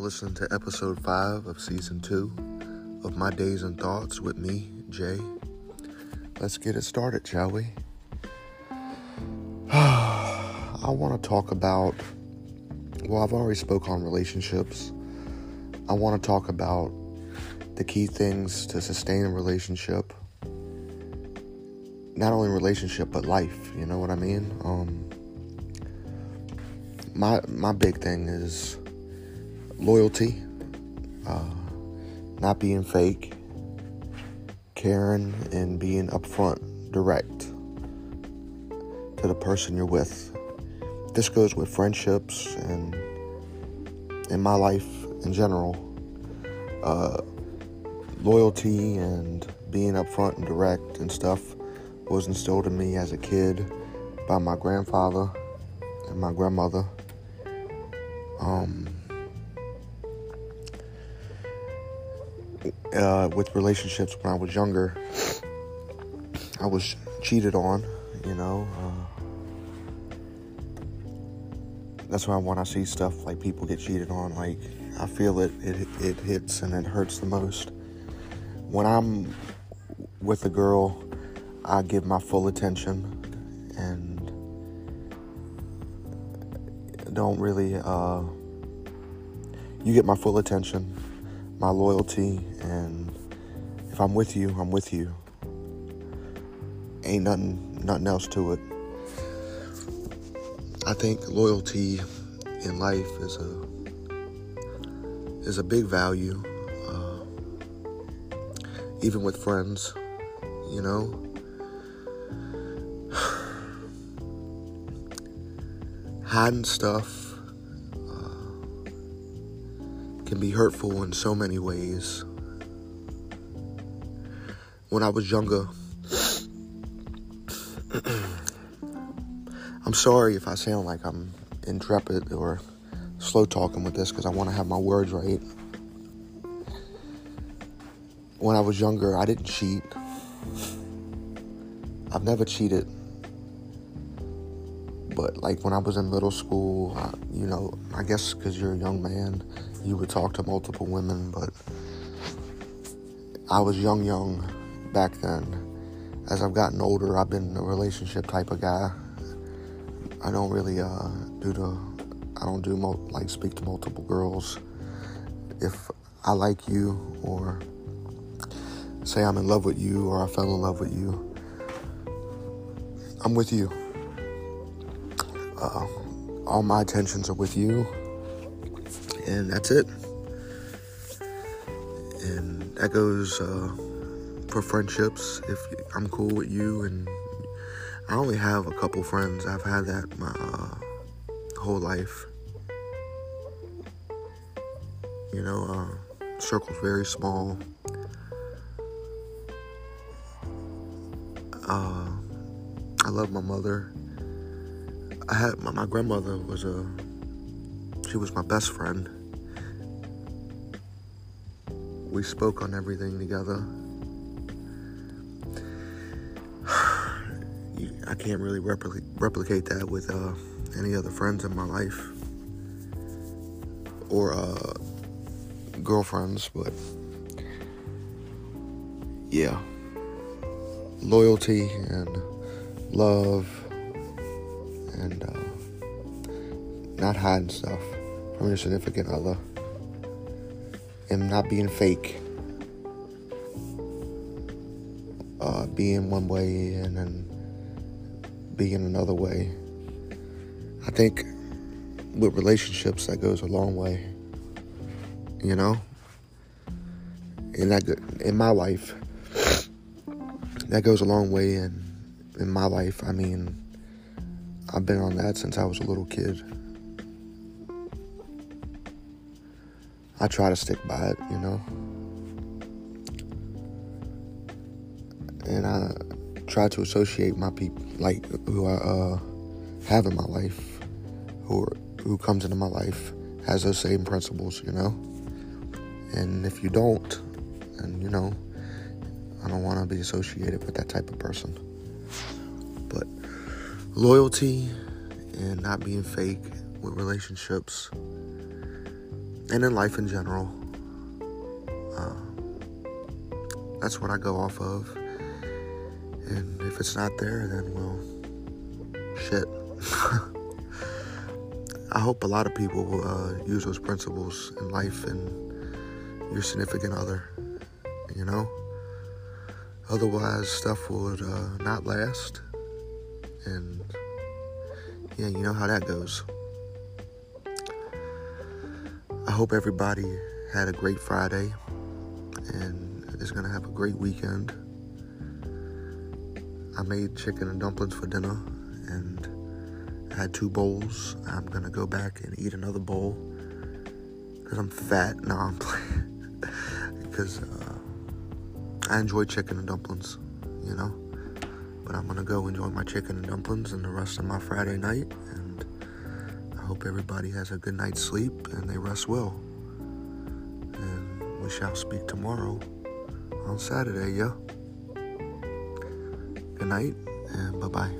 listening to episode 5 of season 2 of My Days and Thoughts with me, Jay. Let's get it started, shall we? I want to talk about, well, I've already spoke on relationships. I want to talk about the key things to sustain a relationship. Not only relationship, but life, you know what I mean? Um, my my big thing is loyalty, uh, not being fake, caring, and being upfront, direct to the person you're with. This goes with friendships and in my life in general. Uh, loyalty and being upfront and direct and stuff was instilled in me as a kid by my grandfather and my grandmother. Um, uh, with relationships when I was younger, I was cheated on, you know. Uh, that's why when I see stuff like people get cheated on, like I feel it, it, it hits and it hurts the most. When I'm with a girl, I give my full attention and don't really, uh, you get my full attention, my loyalty, and if I'm with you, I'm with you. Ain't nothing, nothing else to it. I think loyalty in life is a is a big value, uh, even with friends. You know, hiding stuff can be hurtful in so many ways. When I was younger, I'm sorry if I sound like I'm intrepid or slow talking with this because I want to have my words right. When I was younger, I didn't cheat. I've never cheated. But like when I was in middle school, I, you know, I guess because you're a young man, you would talk to multiple women. But I was young, young back then. As I've gotten older, I've been a relationship type of guy. I don't really uh, do the, I don't do mo- like speak to multiple girls. If I like you or say I'm in love with you or I fell in love with you, I'm with you. Uh, all my attentions are with you, and that's it. And that goes uh, for friendships. If I'm cool with you, and I only have a couple friends, I've had that my uh, whole life. You know, uh, circle's very small. Uh, I love my mother. I had my, my grandmother was a she was my best friend. We spoke on everything together. I can't really replicate replicate that with uh, any other friends in my life or uh, girlfriends, but yeah, loyalty and love and uh, not hiding stuff from your significant other and not being fake. Uh, being one way and then being another way. I think with relationships that goes a long way. You know? In that in my life that goes a long way and in my life. I mean, I've been on that since I was a little kid. I try to stick by it, you know. And I try to associate my people, like who I uh, have in my life, who are, who comes into my life, has those same principles, you know. And if you don't, and you know, I don't want to be associated with that type of person. Loyalty and not being fake with relationships and in life in general. Uh, that's what I go off of. And if it's not there, then well, shit. I hope a lot of people will uh, use those principles in life and your significant other, you know? Otherwise, stuff would uh, not last. And yeah, you know how that goes. I hope everybody had a great Friday and is going to have a great weekend. I made chicken and dumplings for dinner and I had two bowls. I'm going to go back and eat another bowl because I'm fat. No, I'm playing. because uh, I enjoy chicken and dumplings, you know. But I'm to go enjoy my chicken and dumplings and the rest of my Friday night. And I hope everybody has a good night's sleep and they rest well. And we shall speak tomorrow on Saturday, yeah? Good night and bye bye.